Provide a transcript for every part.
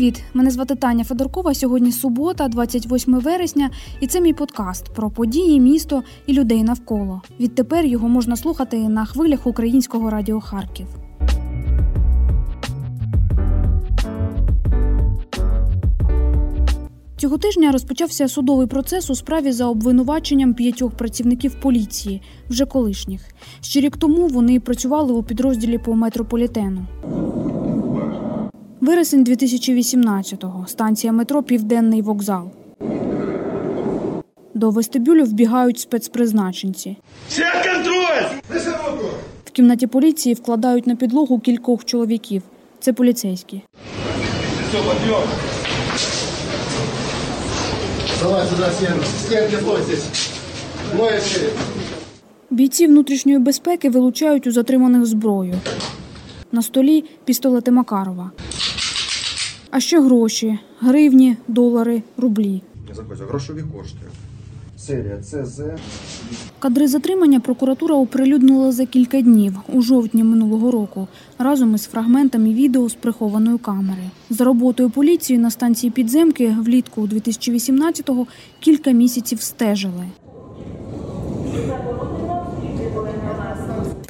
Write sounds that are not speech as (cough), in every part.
Привіт! Мене звати Таня Федоркова. Сьогодні субота, 28 вересня, і це мій подкаст про події, місто і людей навколо. Відтепер його можна слухати на хвилях українського радіо Харків. Цього тижня розпочався судовий процес у справі за обвинуваченням п'ятьох працівників поліції, вже колишніх. Ще рік тому вони працювали у підрозділі по метрополітену. Вересень 2018-го. Станція метро Південний вокзал. До вестибюлю вбігають спецпризначенці. Контроль! В кімнаті поліції вкладають на підлогу кількох чоловіків. Це поліцейські. Давай. Стенки стой здесь. Бійці внутрішньої безпеки вилучають у затриманих зброю. На столі пістолети Макарова. А ще гроші: гривні, долари, рублі. Заходять грошові кошти. Серия ЦЗ. Кадри затримання прокуратура оприлюднила за кілька днів у жовтні минулого року разом із фрагментами відео з прихованої камери. За роботою поліції на станції підземки влітку 2018-го кілька місяців стежили.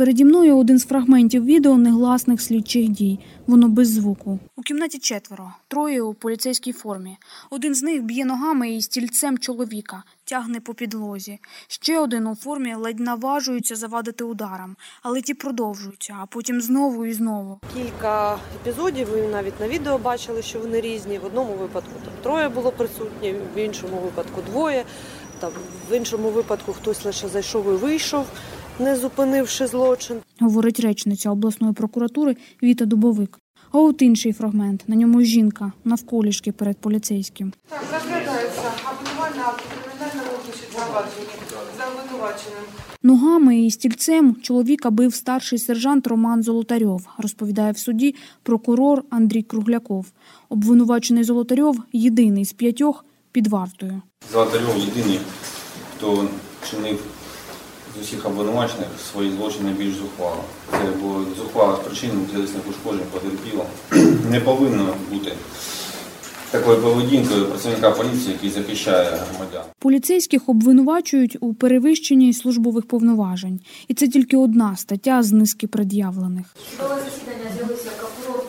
Переді мною один з фрагментів відео негласних слідчих дій. Воно без звуку. У кімнаті четверо, троє у поліцейській формі. Один з них б'є ногами і стільцем чоловіка, тягне по підлозі. Ще один у формі ледь наважується завадити ударом, але ті продовжуються, а потім знову і знову. Кілька епізодів ви навіть на відео бачили, що вони різні. В одному випадку там троє було присутні, в іншому випадку двоє. Там в іншому випадку хтось лише зайшов і вийшов, не зупинивши злочин. говорить речниця обласної прокуратури Віта Дубовик. А от інший фрагмент. На ньому жінка навколішки перед поліцейським. Так, розглядається кримінального значить, провадження за обвинуваченим. Ногами і стільцем чоловіка бив старший сержант Роман Золотарьов, розповідає в суді прокурор Андрій Кругляков. Обвинувачений Золотарьов єдиний з п'ятьох під вартою. Золотарьов єдиний, хто чинив з усіх обвинувачених свої злочини більш зухвало. Це було зухвало з причин тілесних ушкоджень потерпіло. (clears throat) Не повинно бути такою поведінкою працівника поліції, який захищає громадян. Поліцейських обвинувачують у перевищенні службових повноважень. І це тільки одна стаття з низки пред'явлених. Судове засідання з'явився прокурор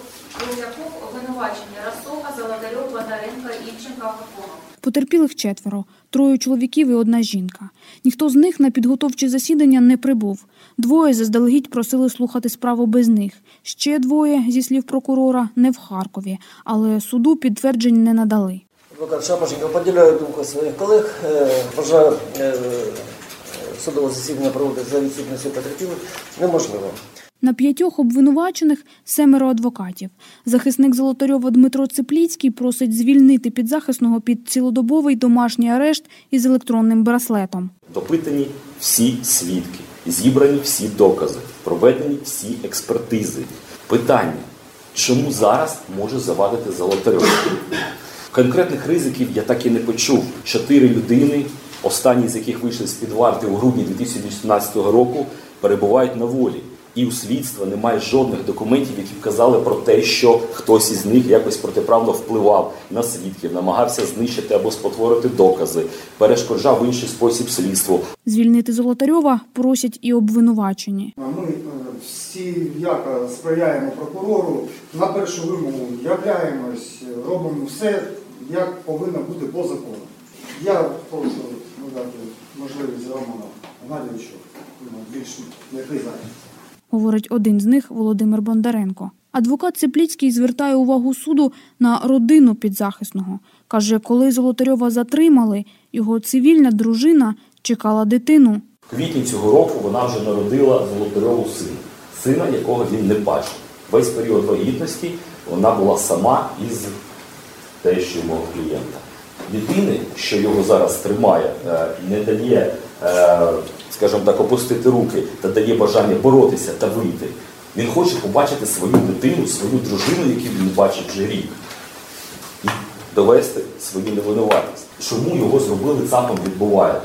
обвинувачення Расова, Золотарьов, Бондаренко, Ільченка, Гапонов. Потерпілих четверо, троє чоловіків і одна жінка. Ніхто з них на підготовчі засідання не прибув. Двоє заздалегідь просили слухати справу без них. Ще двоє, зі слів прокурора, не в Харкові, але суду підтверджень не надали. Адвокат Шапошенко поділяю думку своїх колег. Е, Вважаю, е, судове засідання проводити за відсутністю потерпілих неможливо. На п'ятьох обвинувачених семеро адвокатів. Захисник Золотарьова Дмитро Ципліцький просить звільнити підзахисного під цілодобовий домашній арешт із електронним браслетом. Допитані всі свідки, зібрані всі докази, проведені всі експертизи. Питання, чому зараз може завадити Золотарьов? Конкретних ризиків я так і не почув. Чотири людини, останні з яких вийшли з-під варти у грудні 2018 року, перебувають на волі. І у слідства немає жодних документів, які вказали про те, що хтось із них якось протиправно впливав на свідків, намагався знищити або спотворити докази, перешкоджав в інший спосіб слідству. Звільнити Золотарьова просять і обвинувачені. Ми е, всі яко сприяємо прокурору на першу вимогу, являємось, робимо все, як повинно бути по закону. Я прошу надати можливість Роману Геннадійовичу ну, більш який захист. Говорить один з них Володимир Бондаренко. Адвокат Цепліцький звертає увагу суду на родину підзахисного. Каже, коли Золотарьова затримали, його цивільна дружина чекала дитину. В квітні цього року вона вже народила Золотарьову сина, сина, якого він не бачив. Весь період вагітності вона була сама із тещою мого клієнта. Дитини, що його зараз тримає, е, не дає, е, скажімо так, опустити руки та дає бажання боротися та вийти. Він хоче побачити свою дитину, свою дружину, яку він не бачив вже рік, і довести свою невинуватість. Чому його зробили ЦАПом відбуває?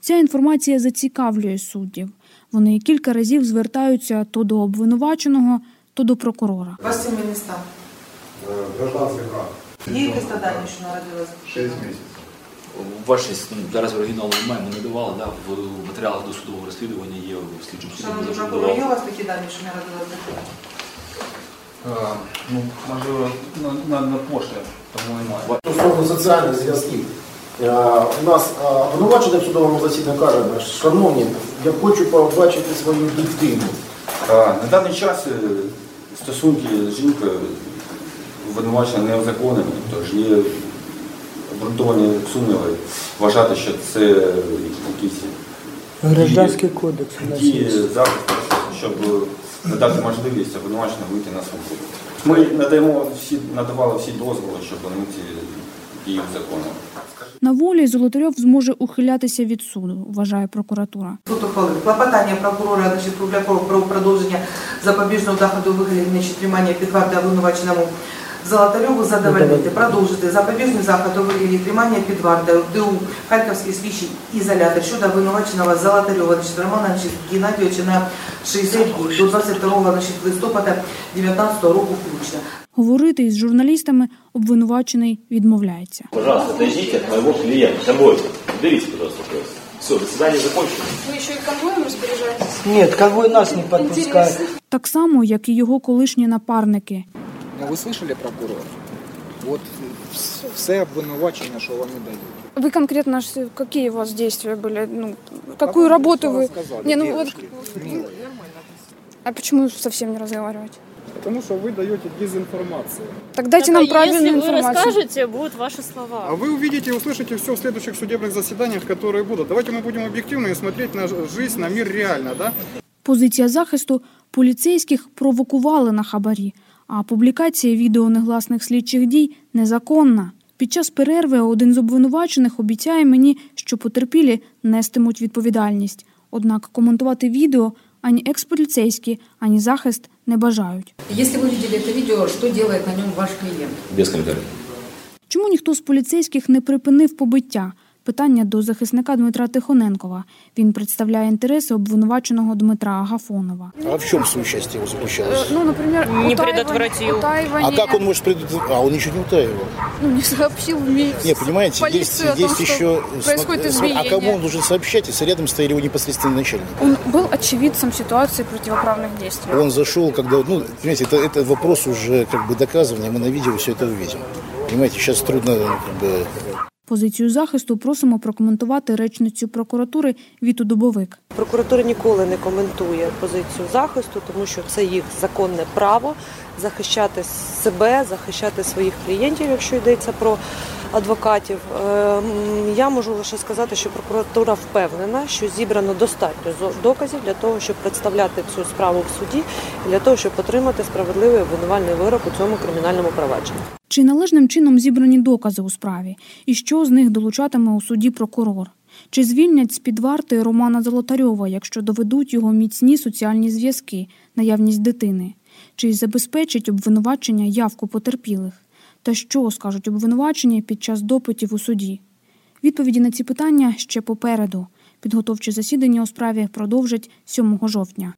Ця інформація зацікавлює суддів. Вони кілька разів звертаються то до обвинуваченого, то до прокурора. Вас сімейний стан. Гражданський брак. Є якесь що народилось? Шесть месяцев. Вашість ну, зараз оригіналу немає, ми не давали, да, в матеріалах досудового розслідування є в слідчому суді. Ми завжди є у вас такі дані, що дитина? А, ну, можливо, на, на, на пошті, тому немає. Стосовно соціальних зв'язків. Е, У нас е, обвинувачений в судовому засіданні каже, шановні, я хочу побачити свою дитину. На даний час е, стосунки з жінкою обвинувачення не узаконені, тож є обґрунтовані сумніви вважати, що це якісь Гражданський кодекс у нас дії захисту, щоб надати можливість обвинуваченню вийти на свободу. Ми надаємо всі, надавали всі дозволи, щоб вони ці дії узаконили. На волі Золотарьов зможе ухилятися від суду, вважає прокуратура. Суд ухвалив клопотання прокурора значить, Круглякова про продовження запобіжного заходу у вигляді значить, тримання під вартою обвинуваченому Золотарьову задовольнити, продовжити запобіжний заход у вигляді тримання під вартою в ДУ Харківський слідчий ізолятор щодо обвинуваченого Золотарьова значить, Романа значить, Геннадійовича на 60 днів до 22 значить, листопада 19 року включно. Говорити із журналістами обвинувачений відмовляється. Пожалуйста, отойдите от моего клиента. Домой. Уберите, пожалуйста, просто. Все, заседание закончено. Вы еще и конвоем распоряжаетесь? Нет, конвой нас не подпускает. Так само, як і його колишні напарники. Ви слышали прокурор? От вс- все обвинувачення, що вони дають. Вы конкретно, ш- какие у вас действия были? Ну, какую работу вы... Сказали, Не, ну вот, девушки, милые. а почему совсем не разговаривать? Потому что вы даете дезинформацию. Так дайте нам правильную Если вы информацию. расскажете, будут ваши слова. А вы увидите и услышите все в следующих судебных заседаниях, которые будут. Давайте мы будем объективны и смотреть на ж- жизнь, на мир реально, да? Позиція захисту поліцейських провокували на хабарі, А публікація відео негласних слідчих дій незаконна. Під час перерви один з обвинувачених обіцяє мені, що потерпілі нестимуть відповідальність. Однак коментувати відео ані експоліцейські, ані захист не бажають. Если вы видели это видео, что делает на нем ваш клиент? Без комментариев. Чому ніхто з поліцейських не припинив побиття? Питання до захисника Дмитра Тихоненкова. Він представляє інтереси обвинуваченого Дмитра Агафонова. А в чем соучастие его заключалось? Ну, например, Не утаивание- предотвратил. утаивание, А как он может предотвратить? А он ничего не утаивал. ну, не сообщил в МИД, Не, понимаете, есть, полицию о том, есть что еще... происходит смотри, избиение. А кому он должен сообщать, если рядом стояли его непосредственные начальники? Он был очевидцем ситуации противоправных действий. Он зашел, когда... Ну, понимаете, это, это вопрос уже как бы доказывания, мы на видео все это увидим. Понимаете, сейчас трудно ну, как бы... Позицію захисту просимо прокоментувати речницю прокуратури Віту Дубовик. Прокуратура ніколи не коментує позицію захисту, тому що це їх законне право захищати себе, захищати своїх клієнтів, якщо йдеться про адвокатів. Е, Я можу лише сказати, що прокуратура впевнена, що зібрано достатньо доказів для того, щоб представляти цю справу в суді, і для того, щоб отримати справедливий обвинувальний вирок у цьому кримінальному провадженні. Чи належним чином зібрані докази у справі, і що з них долучатиме у суді прокурор? Чи звільнять з під варти Романа Золотарьова, якщо доведуть його міцні соціальні зв'язки, наявність дитини? Чи забезпечить обвинувачення явку потерпілих? Та що скажуть обвинувачення під час допитів у суді? Відповіді на ці питання ще попереду. Підготовче засідання у справі продовжать 7 жовтня.